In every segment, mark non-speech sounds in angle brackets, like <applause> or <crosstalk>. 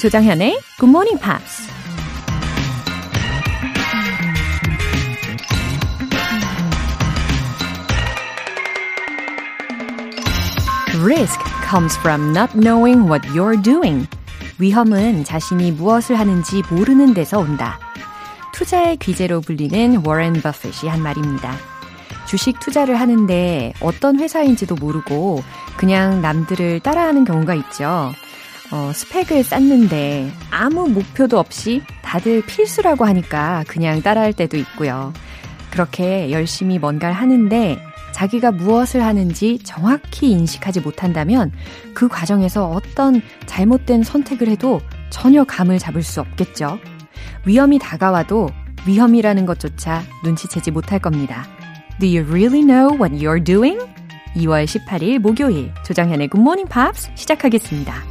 조정현의 Good Morning Pops. Risk comes from not knowing what you're doing. 위험은 자신이 무엇을 하는지 모르는 데서 온다. 투자의 귀재로 불리는 워렌 버핏이 한 말입니다. 주식 투자를 하는데 어떤 회사인지도 모르고 그냥 남들을 따라하는 경우가 있죠. 어, 스펙을 쌓는데 아무 목표도 없이 다들 필수라고 하니까 그냥 따라할 때도 있고요. 그렇게 열심히 뭔가를 하는데 자기가 무엇을 하는지 정확히 인식하지 못한다면 그 과정에서 어떤 잘못된 선택을 해도 전혀 감을 잡을 수 없겠죠. 위험이 다가와도 위험이라는 것조차 눈치채지 못할 겁니다. Do you really know what you're doing? 2월 18일 목요일 Good Morning Pops 시작하겠습니다.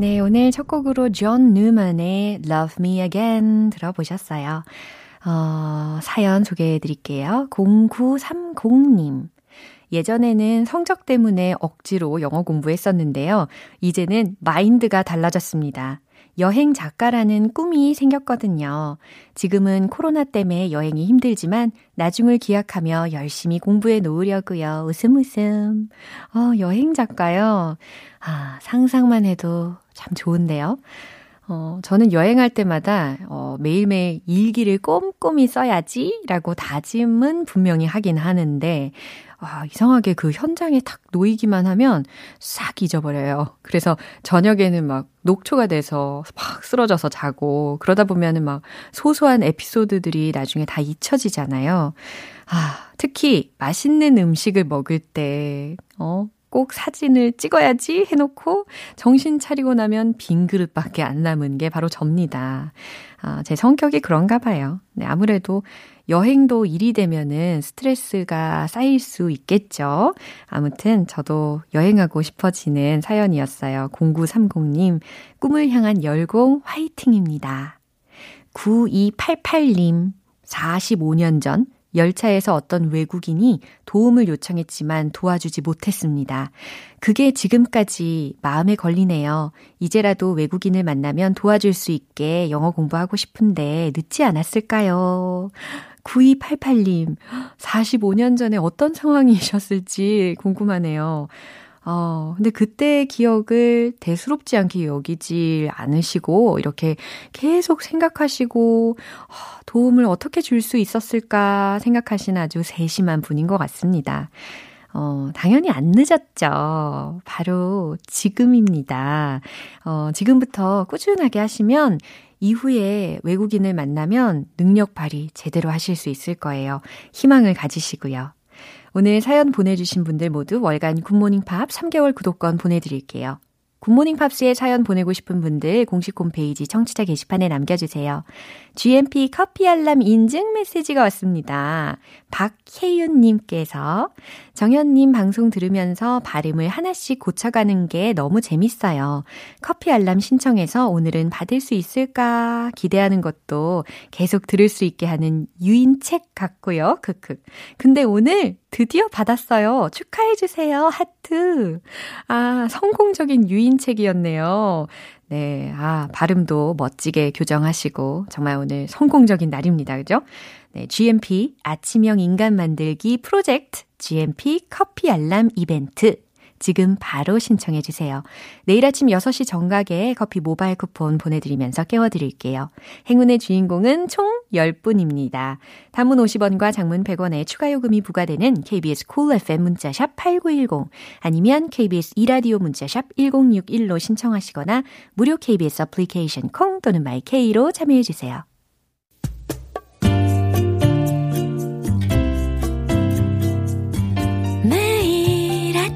네, 오늘 첫 곡으로 존 뉴먼의 Love Me Again 들어보셨어요. 어, 사연 소개해 드릴게요. 0930님. 예전에는 성적 때문에 억지로 영어 공부했었는데요. 이제는 마인드가 달라졌습니다. 여행 작가라는 꿈이 생겼거든요. 지금은 코로나 때문에 여행이 힘들지만 나중을 기약하며 열심히 공부해 놓으려고요. 웃음 웃음. 어, 여행 작가요. 아, 상상만 해도 참 좋은데요. 어, 저는 여행할 때마다 어, 매일매일 일기를 꼼꼼히 써야지 라고 다짐은 분명히 하긴 하는데 아, 이상하게 그 현장에 탁 놓이기만 하면 싹 잊어버려요. 그래서 저녁에는 막 녹초가 돼서 막 쓰러져서 자고 그러다 보면은 막 소소한 에피소드들이 나중에 다 잊혀지잖아요. 아, 특히 맛있는 음식을 먹을 때, 어, 꼭 사진을 찍어야지 해놓고 정신 차리고 나면 빈 그릇밖에 안 남은 게 바로 접니다. 아, 제 성격이 그런가 봐요. 네, 아무래도 여행도 일이 되면은 스트레스가 쌓일 수 있겠죠. 아무튼 저도 여행하고 싶어지는 사연이었어요. 0930님, 꿈을 향한 열공 화이팅입니다. 9288님, 45년 전 열차에서 어떤 외국인이 도움을 요청했지만 도와주지 못했습니다. 그게 지금까지 마음에 걸리네요. 이제라도 외국인을 만나면 도와줄 수 있게 영어 공부하고 싶은데 늦지 않았을까요? 9288님, 45년 전에 어떤 상황이셨을지 궁금하네요. 어, 근데 그때의 기억을 대수롭지 않게 여기지 않으시고, 이렇게 계속 생각하시고, 어, 도움을 어떻게 줄 수 있었을까 생각하시는 아주 세심한 분인 것 같습니다. 어, 당연히 안 늦었죠. 바로 지금입니다. 어, 지금부터 꾸준하게 하시면 이후에 외국인을 만나면 능력 발휘 제대로 하실 수 있을 거예요. 희망을 가지시고요. 오늘 사연 보내주신 분들 모두 월간 굿모닝 팝 3개월 구독권 보내드릴게요. 굿모닝 팝스에 사연 보내고 싶은 분들 공식 홈페이지 청취자 게시판에 남겨주세요. GMP 커피 알람 인증 메시지가 왔습니다. 박혜윤님께서 정현님 방송 들으면서 발음을 하나씩 고쳐가는 게 너무 재밌어요. 커피 알람 신청해서 오늘은 받을 수 있을까 기대하는 것도 계속 들을 수 있게 하는 유인책 같고요. 크크. 근데 오늘 드디어 받았어요. 축하해주세요. 하트. 아, 성공적인 유인책이었네요. 네. 아, 발음도 멋지게 교정하시고, 정말 오늘 성공적인 날입니다. 그죠? 네. GMP 아침형 인간 만들기 프로젝트 GMP 커피 알람 이벤트. 지금 바로 신청해 주세요. 내일 아침 6시 정각에 커피 모바일 쿠폰 보내드리면서 깨워드릴게요. 행운의 주인공은 총 10분입니다. 단문 50원과 장문 100원의 추가 요금이 부과되는 KBS cool FM 문자샵 8910 아니면 KBS 이라디오 문자샵 1061로 신청하시거나 무료 KBS 애플리케이션 콩 또는 마이케이로 참여해 주세요.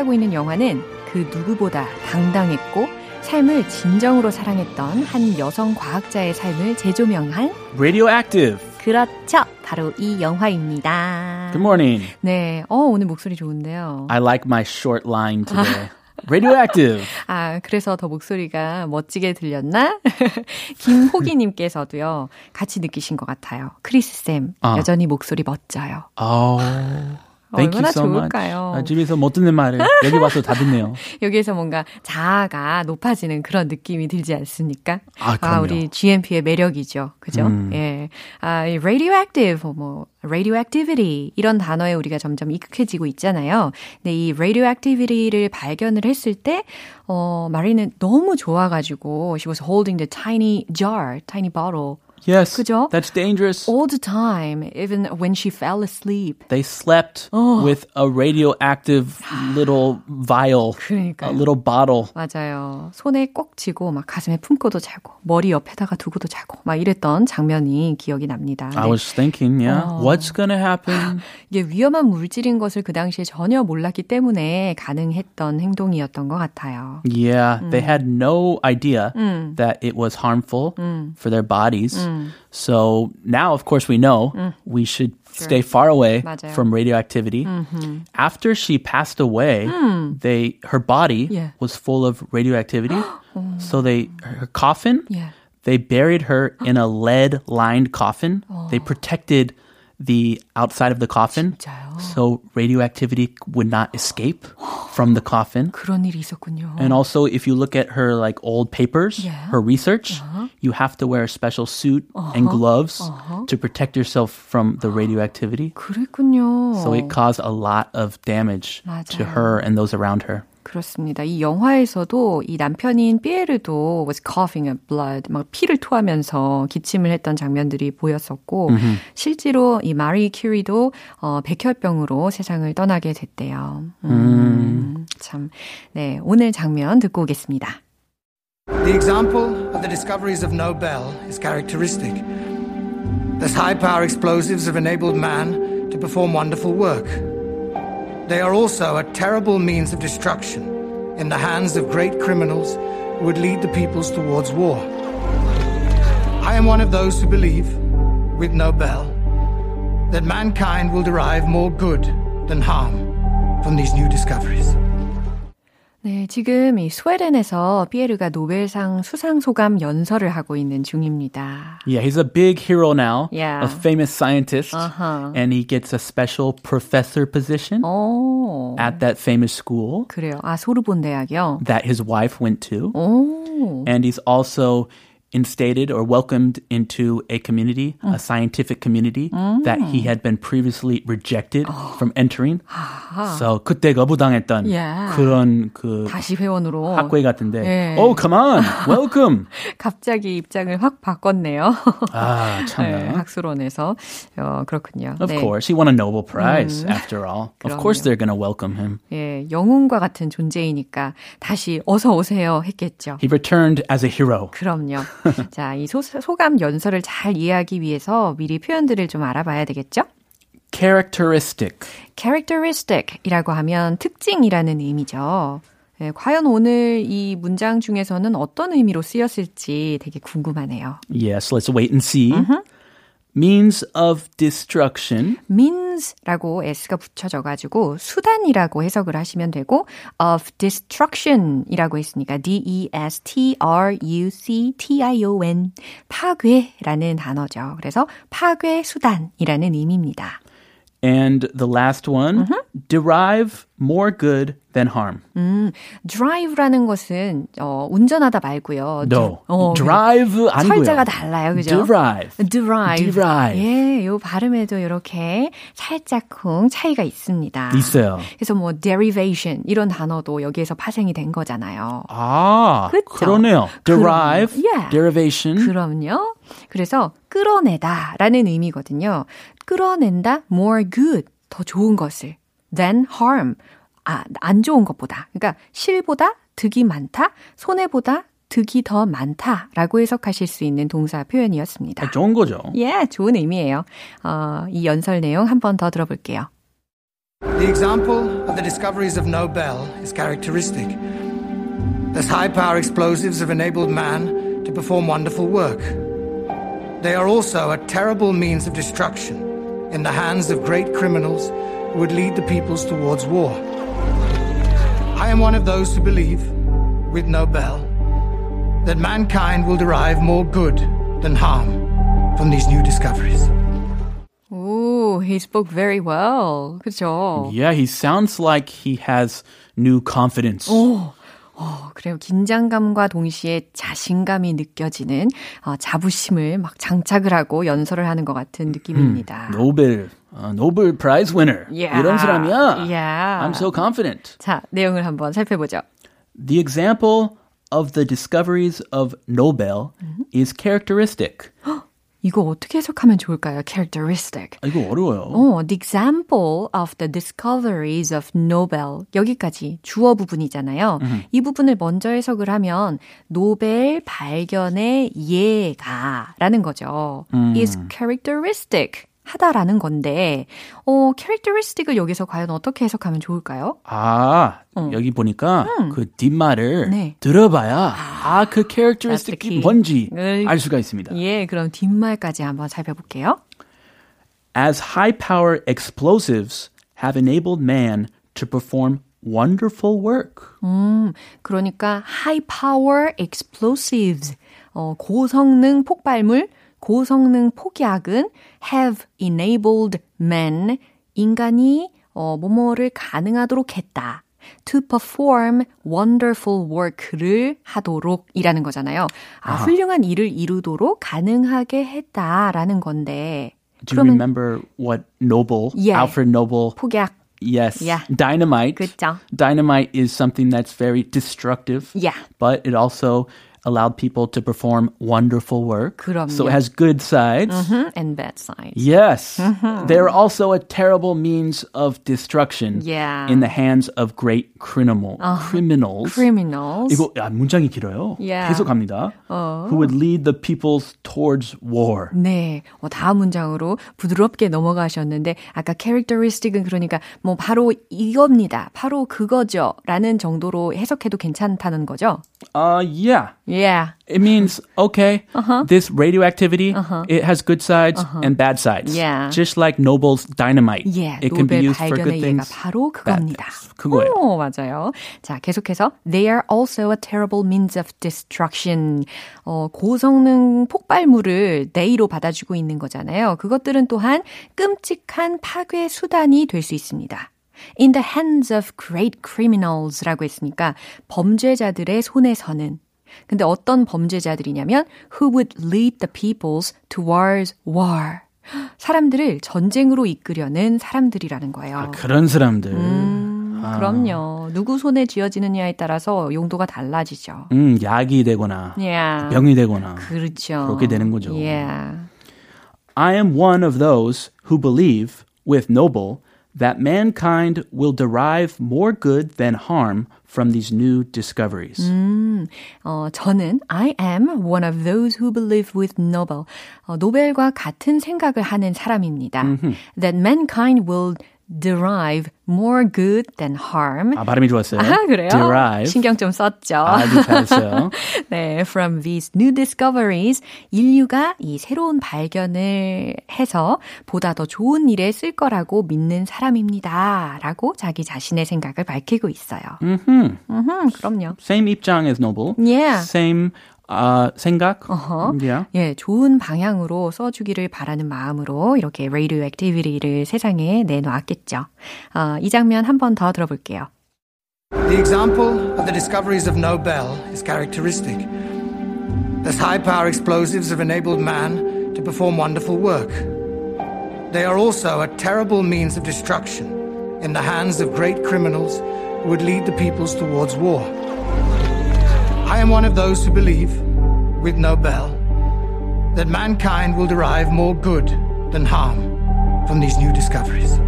함께하고 있는 영화는 그 누구보다 당당했고 삶을 진정으로 사랑했던 한 여성 과학자의 삶을 재조명한 Radioactive. 그렇죠. 바로 이 영화입니다. Good morning. 네. 어, 오늘 목소리 좋은데요. I like my short line today. Radioactive. <laughs> 아, 그래서 더 목소리가 멋지게 들렸나? <laughs> 김호기님께서도요, 같이 느끼신 것 같아요. 크리스쌤, 아. 여전히 목소리 멋져요. Oh. Thank 얼마나 so. 좋을까요? 아, 집에서 못 듣는 말을 여기 와서 다 듣네요. <laughs> 여기에서 뭔가 자아가 높아지는 그런 느낌이 들지 않습니까? 아, 그럼요. 우리 GMP의 매력이죠. 그죠? 음. 예. 아, 이 radioactive, 뭐, radioactivity, 이런 단어에 우리가 점점 익숙해지고 있잖아요. 근데 이 radioactivity를 발견을 했을 때, 어, 마리는 너무 좋아가지고, she was holding the tiny jar, tiny bottle, Yes. 그죠? That's dangerous. all the time, even when she fell asleep. They slept Oh. with a radioactive little vial, 그러니까요. a little bottle. 맞아요. 손에 꼭 쥐고 막 가슴에 품고도 자고 머리 옆에다가 두고도 자고 막 이랬던 장면이 기억이 납니다. I 네. was thinking, yeah, Oh. what's gonna happen? <laughs> 이게 위험한 물질인 것을 그 당시에 전혀 몰랐기 때문에 가능했던 행동이었던 것 같아요. Yeah, they had no idea 음. that it was harmful 음. for their bodies. 음. So now, of course, we know we should stay far away 맞아요. from radioactivity. 음흠. After she passed away, they her body Yeah. was full of radioactivity. <gasps> so they her coffin, Yeah. they buried her in a lead lined coffin. They protected the outside of the coffin 진짜요? so radioactivity would not escape from the coffin. 그런 일이 있었군요. And also, if you look at her like old papers, Yeah. her research, you have to wear a special suit and gloves to protect yourself from the radioactivity. 그랬군요. So it caused a lot of damage to 맞아요. her and those around her. 그렇습니다. 이 영화에서도 이 남편인 피에르도 was coughing up blood, 막 피를 토하면서 기침을 했던 장면들이 보였었고, 실제로 이 마리 큐리도 어, 백혈병으로 세상을 떠나게 됐대요. 음, 참, 네, 오늘 장면 듣고 오겠습니다. The example of the discoveries of Nobel is characteristic. Those high power explosives have enabled man to perform wonderful work. They are also a terrible means of destruction in the hands of great criminals who would lead the peoples towards war. I am one of those who believe, with Nobel, that mankind will derive more good than harm from these new discoveries. 네, 지금 이 스웨덴에서 피에르가 노벨상 수상 소감 연설을 하고 있는 중입니다. Yeah, he's a big hero now, Yeah. a famous scientist, Uh-huh. and he gets a special professor position 오, at that famous school 그래요. 아, 소르본 대학이요? that his wife went to. 오, and he's also instated or welcomed into a community, a scientific community that he had been previously rejected <gasps> from entering. So 그때 거부당했던 Yeah. 그런 그 다시 회원으로 학회 같은데. 예. Oh, come on, welcome. <laughs> 갑자기 입장을 확 바꿨네요. <laughs> 아, 네, 참나. 학술원에서 어, 그렇군요. Of 네. course, he won a Nobel Prize after all. Of course, 그럼요. they're going to welcome him. 예, 영웅과 같은 존재이니까 다시 어서 오세요 했겠죠. He returned as a hero. 그럼요. <laughs> 자, 이 소, 소감 연설을 잘 이해하기 위해서 미리 표현들을 좀 알아봐야 되겠죠? Characteristic. characteristic이라고 하면 특징이라는 의미죠. 예, 과연 오늘 이 문장 중에서는 어떤 의미로 쓰였을지 되게 궁금하네요. Yes, let's wait and see. Means of destruction. means라고 s가 붙여져 가지고 수단이라고 해석을 하시면 되고 of destruction이라고 했으니까 d-e-s-t-r-u-c-t-i-o-n 파괴라는 단어죠. 그래서 파괴 수단이라는 의미입니다. And the last one, derive more good than harm. drive라는 것은 어, 운전하다 말고요. No. 어, drive 아니고요. 철자가 달라요, 그죠? derive. drive. Derive. 예, 요 발음에도 이렇게 살짝쿵 차이가 있습니다. 있어요. 그래서 뭐 derivation 이런 단어도 여기에서 파생이 된 거잖아요. 아, 그쵸? 그러네요. derive, 그럼요. Yeah. derivation. 그럼요. 그래서 끌어내다라는 의미거든요. 끌어낸다 more good 더 좋은 것을 than harm 아, 안 좋은 것보다. 그러니까 실보다 득이 많다, 손해보다 득이 더 많다라고 해석하실 수 있는 동사 표현이었습니다. 좋은 거죠. 예, 좋은 의미예요. 어, 이 연설 내용 한 번 더 들어볼게요. The example of the discoveries of Nobel is characteristic. Those high power explosives have enabled man to perform wonderful work. They are also a terrible means of destruction in the hands of great criminals who would lead the peoples towards war. I am one of those who believe, with Nobel, that mankind will derive more good than harm from these new discoveries. Ooh, he spoke very well. 그죠? Yeah, he sounds like he has new confidence. Oh. 어, 그래요. 긴장감과 동시에 자신감이 느껴지는 어, 자부심을 막 장착을 하고 연설을 하는 것 같은 느낌입니다. 노벨, 어, 노벨 프라이즈 winner. Yeah. 이런 사람이야. Yeah. I'm so confident. 자, 내용을 한번 살펴보죠. The example of the discoveries of Nobel is characteristic. 이거 어떻게 해석하면 좋을까요? characteristic. 아, 이거 어려워요. 어, the example of the discoveries of Nobel. 여기까지 주어 부분이잖아요. 이 부분을 먼저 해석을 하면 노벨 발견의 예가 라는 거죠. is characteristic. 하다라는 건데, 어, characteristic을 여기서 과연 어떻게 해석하면 좋을까요? 아, 여기 보니까 그 뒷말을 네. 들어봐야 아, 그 characteristic이. 뭔지 을- 알 수가 있습니다. 예, 그럼 뒷말까지 한번 살펴볼게요. As high power explosives have enabled man to perform wonderful work. 음, 그러니까 high power explosives, 어, 고성능 폭발물, 고성능 폭약은 have enabled men, 인간이 어, 뭐뭐를 가능하도록 했다. to perform wonderful work를 하도록 이라는 거잖아요. 아, 훌륭한 일을 이루도록 가능하게 했다라는 건데. Do you remember what Noble, Yeah. Alfred Noble 폭약. Yes. Yeah. Dynamite. 그쵸. Dynamite is something that's very destructive. Yeah. But it also allowed people to perform wonderful work. 그럼요. So it has good sides. Mhm, and bad sides. Yes. They're also a terrible means of destruction Yeah. in the hands of great criminal criminals. criminals. 이거 아, 문장이 길어요. Yeah. 계속합니다. Who would lead the peoples towards war. 네, 어, 다음 문장으로 부드럽게 넘어가셨는데 아까 characteristic은 그러니까 뭐 바로 이겁니다, 바로 그거죠 라는 정도로 해석해도 괜찮다는 거죠? Uh yeah. Yeah. It means okay, Uh-huh. this radioactivity it has good sides and bad sides. Yeah. Just like Nobel's dynamite. Yeah, it can be used for good things. 바로 그겁니다. 그거예요. 오, 맞아요. 자, 계속해서 they are also a terrible means of destruction. 어, 고성능 폭발물을 네이로 받아주고 있는 거잖아요. 그것들은 또한 끔찍한 파괴 수단이 될 수 있습니다. In the hands of great criminals라고 했으니까 범죄자들의 손에서는 근데 어떤 범죄자들이냐면 who would lead the peoples towards war. 사람들을 전쟁으로 이끄려는 사람들이라는 거예요. 그런 사람들. 음, 그럼요. 누구 손에 쥐어지느냐에 따라서 용도가 달라지죠. 음, 약이 되거나 Yeah. 병이 되거나 그렇죠. 그렇게 되는 거죠. Yeah. I am one of those who believe with Noble that mankind will derive more good than harm from these new discoveries. 어, 저는 I am one of those who believe with Nobel. 어, 노벨과 같은 생각을 하는 사람입니다. That mankind will derive more good than harm. 아, 발음이 좋았어요. 아, 그래요? Derive. 신경 좀 썼죠. 아주 잘했어요. <laughs> 네, from these new discoveries, 인류가 이 새로운 발견을 해서 보다 더 좋은 일에 쓸 거라고 믿는 사람입니다. 라고 자기 자신의 생각을 밝히고 있어요. 음, 그럼요. Same 입장 as Noble. Yeah. Same uh, 생각. 어허. Yeah. 예, 좋은 방향으로 써주기를 바라는 마음으로 이렇게 radio activity를 세상에 내놓았겠죠. 어, 이 장면 한 번 더 들어볼게요. The example of the discoveries of Nobel is characteristic. Those high power explosives have enabled man to perform wonderful work. They are also a terrible means of destruction in the hands of great criminals who would lead the peoples towards war. I am one of those who believe, with Nobel, that mankind will derive more good than harm from these new discoveries.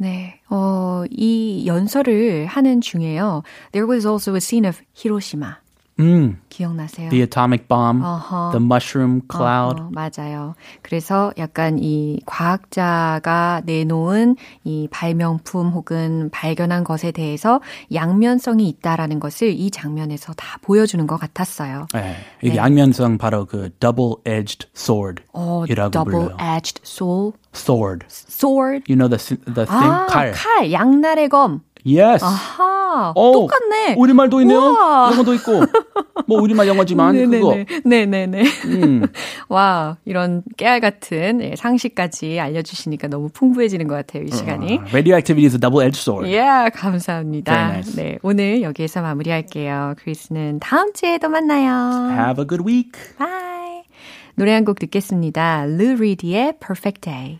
네, 어, 이 연설을 하는 중에요. There was also a scene of Hiroshima. 음. 기억나세요? The atomic bomb, 어허. the mushroom cloud. 어허, 맞아요. 그래서 약간 이 과학자가 내놓은 이 발명품 혹은 발견한 것에 대해서 양면성이 있다라는 것을 이 장면에서 다 보여주는 것 같았어요. 네, 이게 네. 양면성 바로 그 double-edged sword 어, 이라고 불러요. double-edged sword, Sword. sword. You know the the thing 아, 칼. 칼, 양날의 검. Yes. 아하, 어, 똑같네. 우리말도 있네요. 우와. 영어도 있고. 뭐 우리말 영어지만 그거. 네네네. 음. <laughs> 와, 이런 깨알 같은 예, 상식까지 알려주시니까 너무 풍부해지는 것 같아요, 이 시간이. Radioactivity is a double-edged sword. 예, yeah, 감사합니다. Very nice. 네, 오늘 여기에서 마무리할게요. 크리스는 다음 주에 또 만나요. Have a good week. Bye. 노래 한 곡 듣겠습니다. 루 리드의 Perfect Day.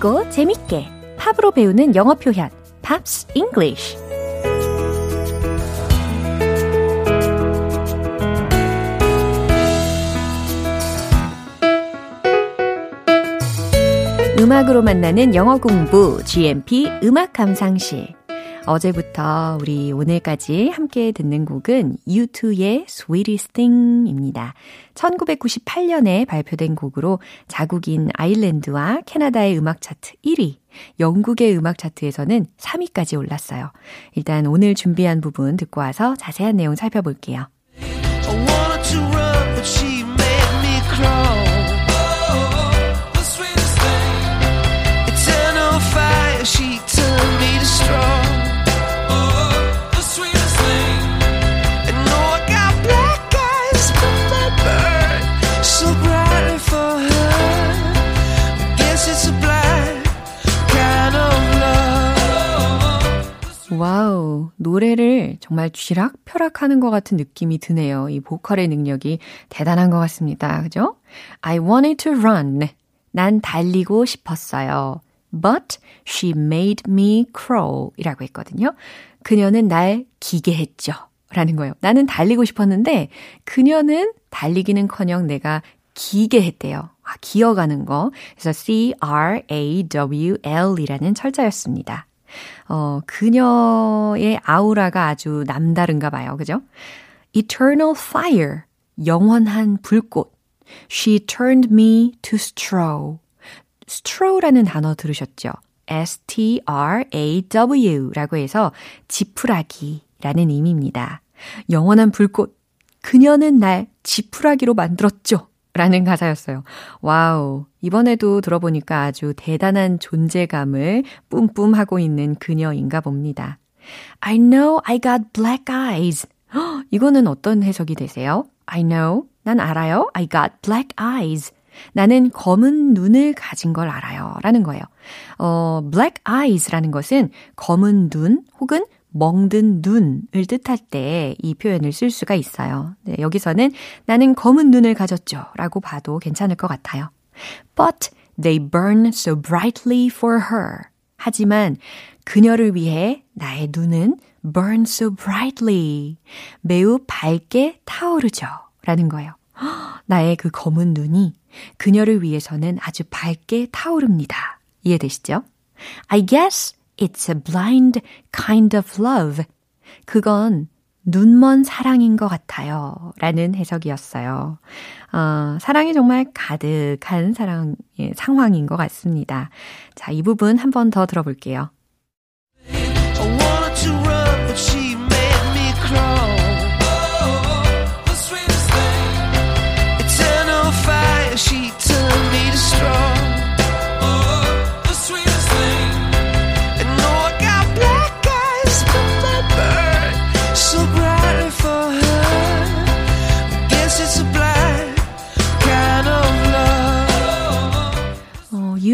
쉽고 재밌게 팝으로 배우는 영어 표현 Pops English 음악으로 만나는 영어 공부 GMP 음악 감상실 어제부터 우리 오늘까지 함께 듣는 곡은 U2의 Sweetest Thing입니다. 1998년에 발표된 곡으로 자국인 아일랜드와 캐나다의 음악 차트 1위, 영국의 음악 차트에서는 3위까지 올랐어요. 일단 오늘 준비한 부분 듣고 와서 자세한 내용 살펴볼게요. Wow, 노래를 정말 쥐락펴락 하는 것 같은 느낌이 드네요. 이 보컬의 능력이 대단한 것 같습니다. 그죠? I wanted to run. 난 달리고 싶었어요. But she made me crawl 이라고 했거든요. 그녀는 날 기게 했죠. 라는 거예요. 나는 달리고 싶었는데 그녀는 달리기는 커녕 내가 기게 했대요. 아, 기어가는 거. 그래서 C-R-A-W-L 이라는 철자였습니다. 어, 그녀의 아우라가 아주 남다른가 봐요. 그죠? Eternal fire. 영원한 불꽃. She turned me to straw. straw라는 단어 들으셨죠? S-T-R-A-W 라고 해서 지푸라기 라는 의미입니다. 영원한 불꽃. 그녀는 날 지푸라기로 만들었죠. 라는 가사였어요. Wow. 이번에도 들어보니까 아주 대단한 존재감을 뿜뿜 하고 있는 그녀인가 봅니다. I know I got black eyes. 헉, <gasps> 이거는 어떤 해석이 되세요? I know. 난 알아요. I got black eyes. 나는 검은 눈을 가진 걸 알아요. 라는 거예요. 어, black eyes라는 것은 검은 눈 혹은 멍든 눈을 뜻할 때 이 표현을 쓸 수가 있어요. 네, 여기서는 나는 검은 눈을 가졌죠. 라고 봐도 괜찮을 것 같아요. But they burn so brightly for her. 하지만 그녀를 위해 나의 눈은 burn so brightly. 매우 밝게 타오르죠. 라는 거예요. 나의 그 검은 눈이 그녀를 위해서는 아주 밝게 타오릅니다. 이해되시죠? I guess it's a blind kind of love. 그건 눈먼 사랑인 것 같아요. 라는 해석이었어요. 어, 사랑이 정말 가득한 사랑, 예, 상황인 것 같습니다. 자, 이 부분 한 번 더 들어볼게요.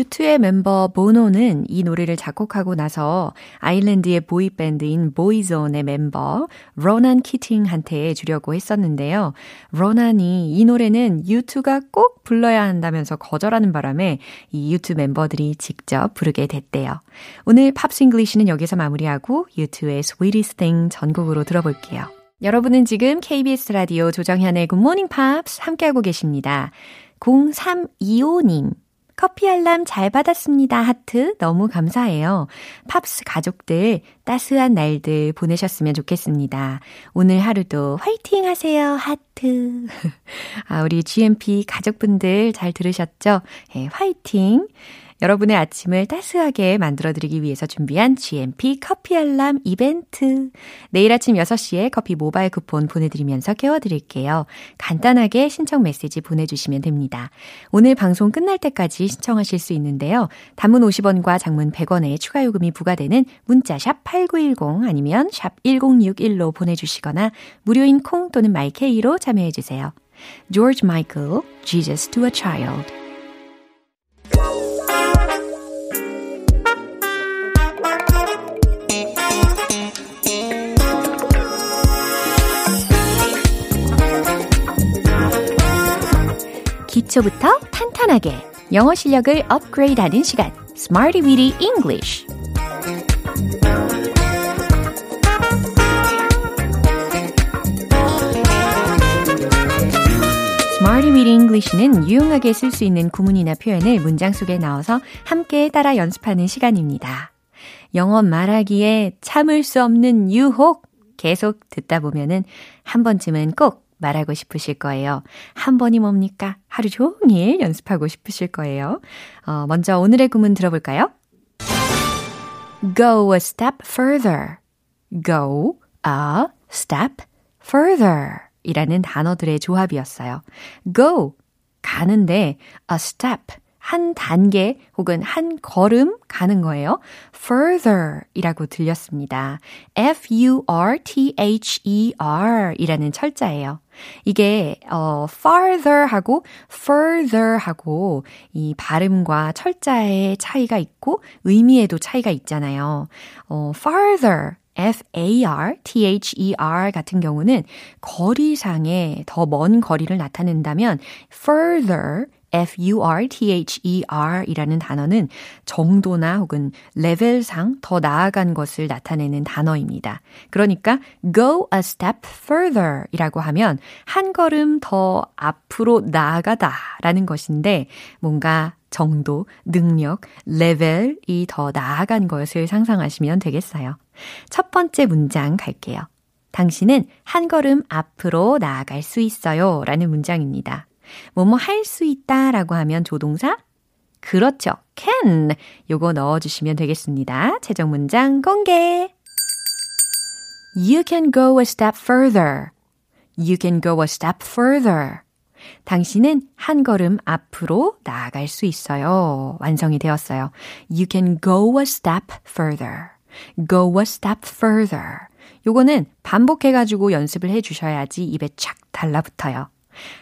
U2의 멤버 보노는 이 노래를 작곡하고 나서 아일랜드의 보이밴드인 보이존의 멤버 로난 키팅한테 주려고 했었는데요. 로난이 이 노래는 U2가 꼭 불러야 한다면서 거절하는 바람에 이 U2 멤버들이 직접 부르게 됐대요. 오늘 Pops English는 여기서 마무리하고 U2의 Sweetest Thing 전곡으로 들어볼게요. 여러분은 지금 KBS 라디오 조정현의 Good Morning Pops 함께하고 계십니다. 0325님. 커피 알람 잘 받았습니다. 하트. 너무 감사해요. 팝스 가족들 따스한 날들 보내셨으면 좋겠습니다. 오늘 하루도 화이팅 하세요. 하트. <laughs> 아, 우리 GMP 가족분들 잘 들으셨죠? 네, 화이팅. 여러분의 아침을 따스하게 만들어드리기 위해서 준비한 GMP 커피 알람 이벤트. 내일 아침 6시에 커피 모바일 쿠폰 보내드리면서 깨워드릴게요. 간단하게 신청 메시지 보내주시면 됩니다. 오늘 방송 끝날 때까지 신청하실 수 있는데요. 단문 50원과 장문 100원의 추가 요금이 부과되는 문자 샵 8910 아니면 샵 1061로 보내주시거나 무료인 콩 또는 마이케이로 참여해주세요. George Michael, Jesus to a Child. 기초부터 탄탄하게 영어 실력을 업그레이드하는 시간 Smarty Weedy English Smarty Weedy English는 유용하게 쓸 수 있는 구문이나 표현을 문장 속에 넣어서 함께 따라 연습하는 시간입니다. 영어 말하기에 참을 수 없는 유혹 계속 듣다 보면은 한 번쯤은 꼭 말하고 싶으실 거예요. 한 번이 뭡니까? 하루 종일 연습하고 싶으실 거예요. 어, 먼저 오늘의 구문 들어볼까요? Go a step further. Go a step further. 이라는 단어들의 조합이었어요. Go. 가는데 a step. 한 단계 혹은 한 걸음 가는 거예요. further 이라고 들렸습니다. F-U-R-T-H-E-R 이라는 철자예요. 이게 어 farther 하고 further 하고 이 발음과 철자의 차이가 있고 의미에도 차이가 있잖아요. 어 farther F-A-R-T-H-E-R 같은 경우는 거리상의 더먼 거리를 나타낸다면 further F-U-R-T-H-E-R 이라는 단어는 정도나 혹은 레벨상 더 나아간 것을 나타내는 단어입니다. 그러니까 go a step further 이라고 하면 한 걸음 더 앞으로 나아가다 라는 것인데 뭔가 정도, 능력, 레벨이 더 나아간 것을 상상하시면 되겠어요. 첫 번째 문장 갈게요. 당신은 한 걸음 앞으로 나아갈 수 있어요. 라는 문장입니다. 뭐뭐 할 수 있다 라고 하면 조동사? 그렇죠. can. 요거 넣어주시면 되겠습니다. 최종 문장 공개. You can go a step further. You can go a step further. 당신은 한 걸음 앞으로 나아갈 수 있어요. 완성이 되었어요. You can go a step further. Go a step further. 요거는 반복해가지고 연습을 해주셔야지 입에 착 달라붙어요.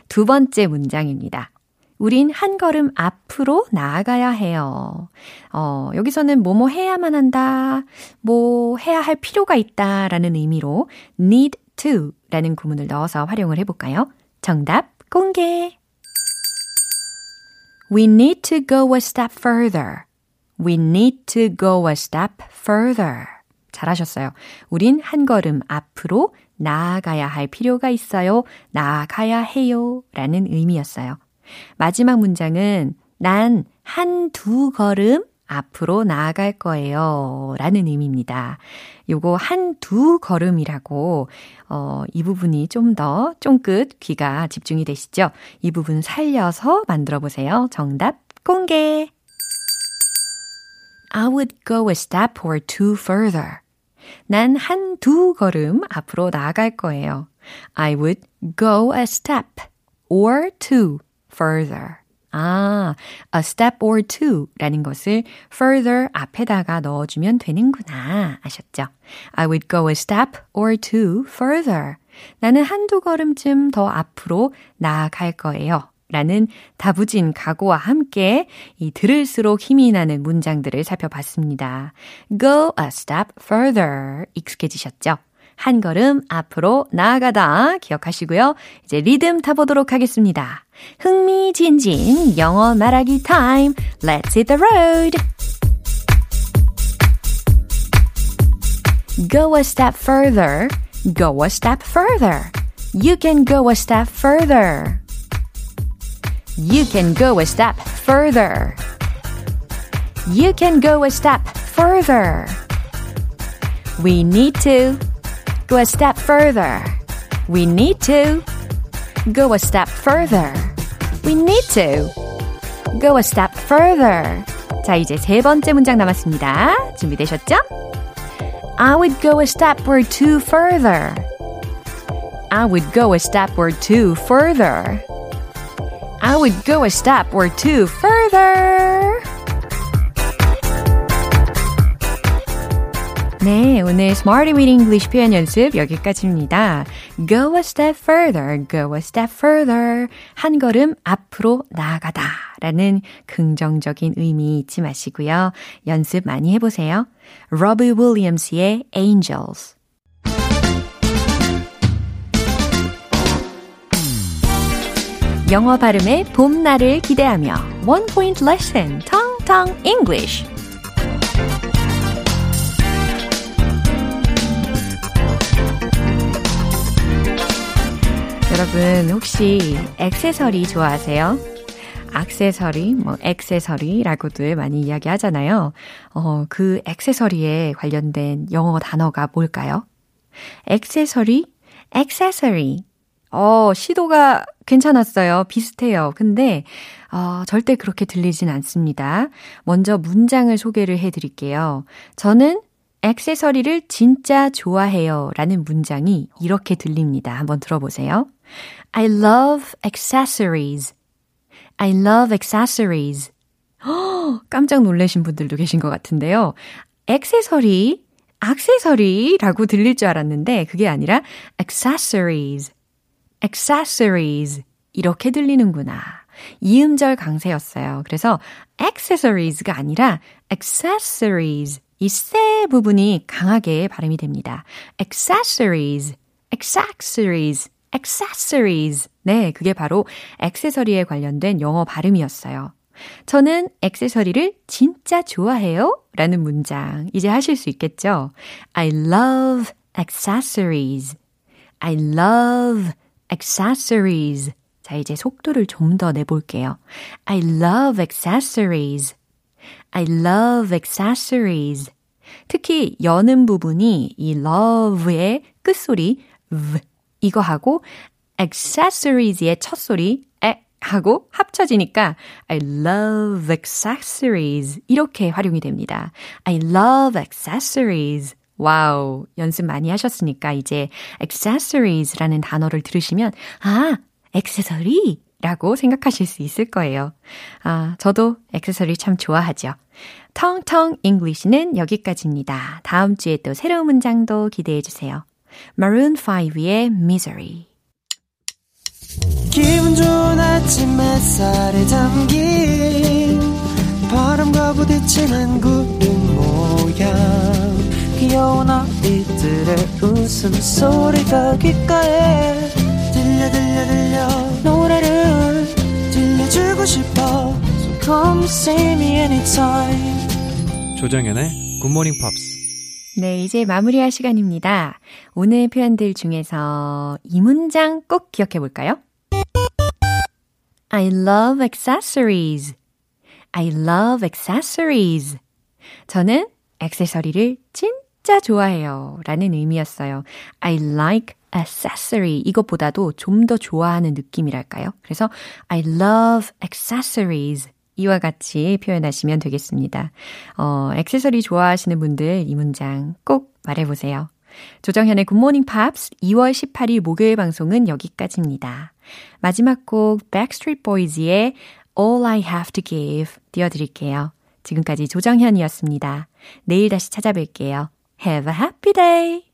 두 번째 문장입니다. 우린 한 걸음 앞으로 나아가야 해요. 어, 여기서는 뭐뭐 해야만 한다, 뭐 해야 할 필요가 있다 라는 의미로 need to 라는 구문을 넣어서 활용을 해볼까요? 정답 공개! We need to go a step further. We need to go a step further. 잘하셨어요. 우린 한 걸음 앞으로 나아가야 할 필요가 있어요. 나아가야 해요. 라는 의미였어요. 마지막 문장은 난 한 두 걸음 앞으로 나아갈 거예요. 라는 의미입니다. 요거 한 두 걸음이라고, 어, 이 부분이 좀 더 쫑긋 귀가 집중이 되시죠? 이 부분 살려서 만들어 보세요. 정답 공개! I would go a step or two further. 난 한 두 걸음 앞으로 나아갈 거예요. I would go a step or two further. 아, a step or two 라는 것을 further 앞에다가 넣어주면 되는구나 아셨죠? I would go a step or two further. 나는 한두 걸음쯤 더 앞으로 나아갈 거예요. 라는 다부진 각오와 함께 이 들을수록 힘이 나는 문장들을 살펴봤습니다. Go a step further. 익숙해지셨죠? 한 걸음 앞으로 나아가다 기억하시고요. 이제 리듬 타보도록 하겠습니다. 흥미진진 영어 말하기 타임. Let's hit the road. Go a step further. Go a step further. You can go a step further. You can go a step further. You can go a step further. We need to go a step further. We need to go a step further. We need to go a step further. 자, 이제 세 번째 문장 남았습니다. 준비되셨죠? I would go a step or two further. I would go a step or two further. I would go a step or two further. 네, 오늘 Smarty with English 표현 연습 여기까지입니다. Go a step further, go a step further. 한 걸음 앞으로 나아가다 라는 긍정적인 의미 잊지 마시고요. 연습 많이 해보세요. 로비 윌리엄스의 Angels. 영어 발음의 봄날을 기대하며 One Point Lesson, Tong Tong English. 여러분 혹시 액세서리 좋아하세요? 액세서리, 뭐 액세서리라고도 많이 이야기하잖아요. 어, 그 액세서리에 관련된 영어 단어가 뭘까요? 액세서리, accessory. 어, 시도가 괜찮았어요. 비슷해요. 근데, 어, 절대 그렇게 들리진 않습니다. 먼저 문장을 소개를 해 드릴게요. 저는 액세서리를 진짜 좋아해요. 라는 문장이 이렇게 들립니다. 한번 들어보세요. I love accessories. I love accessories. 허, <gasps> 깜짝 놀라신 분들도 계신 것 같은데요. 액세서리, 액세서리라고 들릴 줄 알았는데 그게 아니라 accessories. Accessories 이렇게 들리는구나. 이음절 강세였어요. 그래서 accessories가 아니라 accessories 이세 부분이 강하게 발음이 됩니다. accessories, accessories, accessories. 네, 그게 바로 액세서리에 관련된 영어 발음이었어요. 저는 액세서리를 진짜 좋아해요. 라는 문장 이제 하실 수 있겠죠? I love accessories. I love accessories. 자, 이제 속도를 좀 더 내볼게요. I love accessories. I love accessories. 특히 여는 부분이 이 love의 끝소리 v 이거 하고 accessories의 첫소리 에 하고 합쳐지니까 I love accessories 이렇게 활용이 됩니다. I love accessories. 와우, 연습 많이 하셨으니까 이제 accessories라는 단어를 들으시면 아, 액세서리 라고 생각하실 수 있을 거예요. 아, 저도 액세서리 참 좋아하죠. 텅텅 English는 여기까지입니다. 다음 주에 또 새로운 문장도 기대해 주세요. Maroon 5의 Misery. 기분 좋은 아침 햇살에 담긴 바람과 부딪히는 구름 귀여운 아이들의 웃음소리가 귓가에 들려 들려 들려 노래를 들려주고 싶어 So come see me anytime 조정연의 굿모닝 팝스. 네, 이제 마무리할 시간입니다. 오늘 표현들 중에서 이 문장 꼭 기억해 볼까요? I love accessories. I love accessories. 저는 액세서리를 진 짜 좋아해요. 라는 의미였어요. I like accessory. 이것보다도 좀 더 좋아하는 느낌이랄까요? 그래서 I love accessories. 이와 같이 표현하시면 되겠습니다. 어, 액세서리 좋아하시는 분들 이 문장 꼭 말해보세요. 조정현의 굿모닝 팝스 2월 18일 목요일 방송은 여기까지입니다. 마지막 곡 Backstreet Boys의 All I Have to Give 띄워드릴게요. 지금까지 조정현이었습니다. 내일 다시 찾아뵐게요. Have a happy day!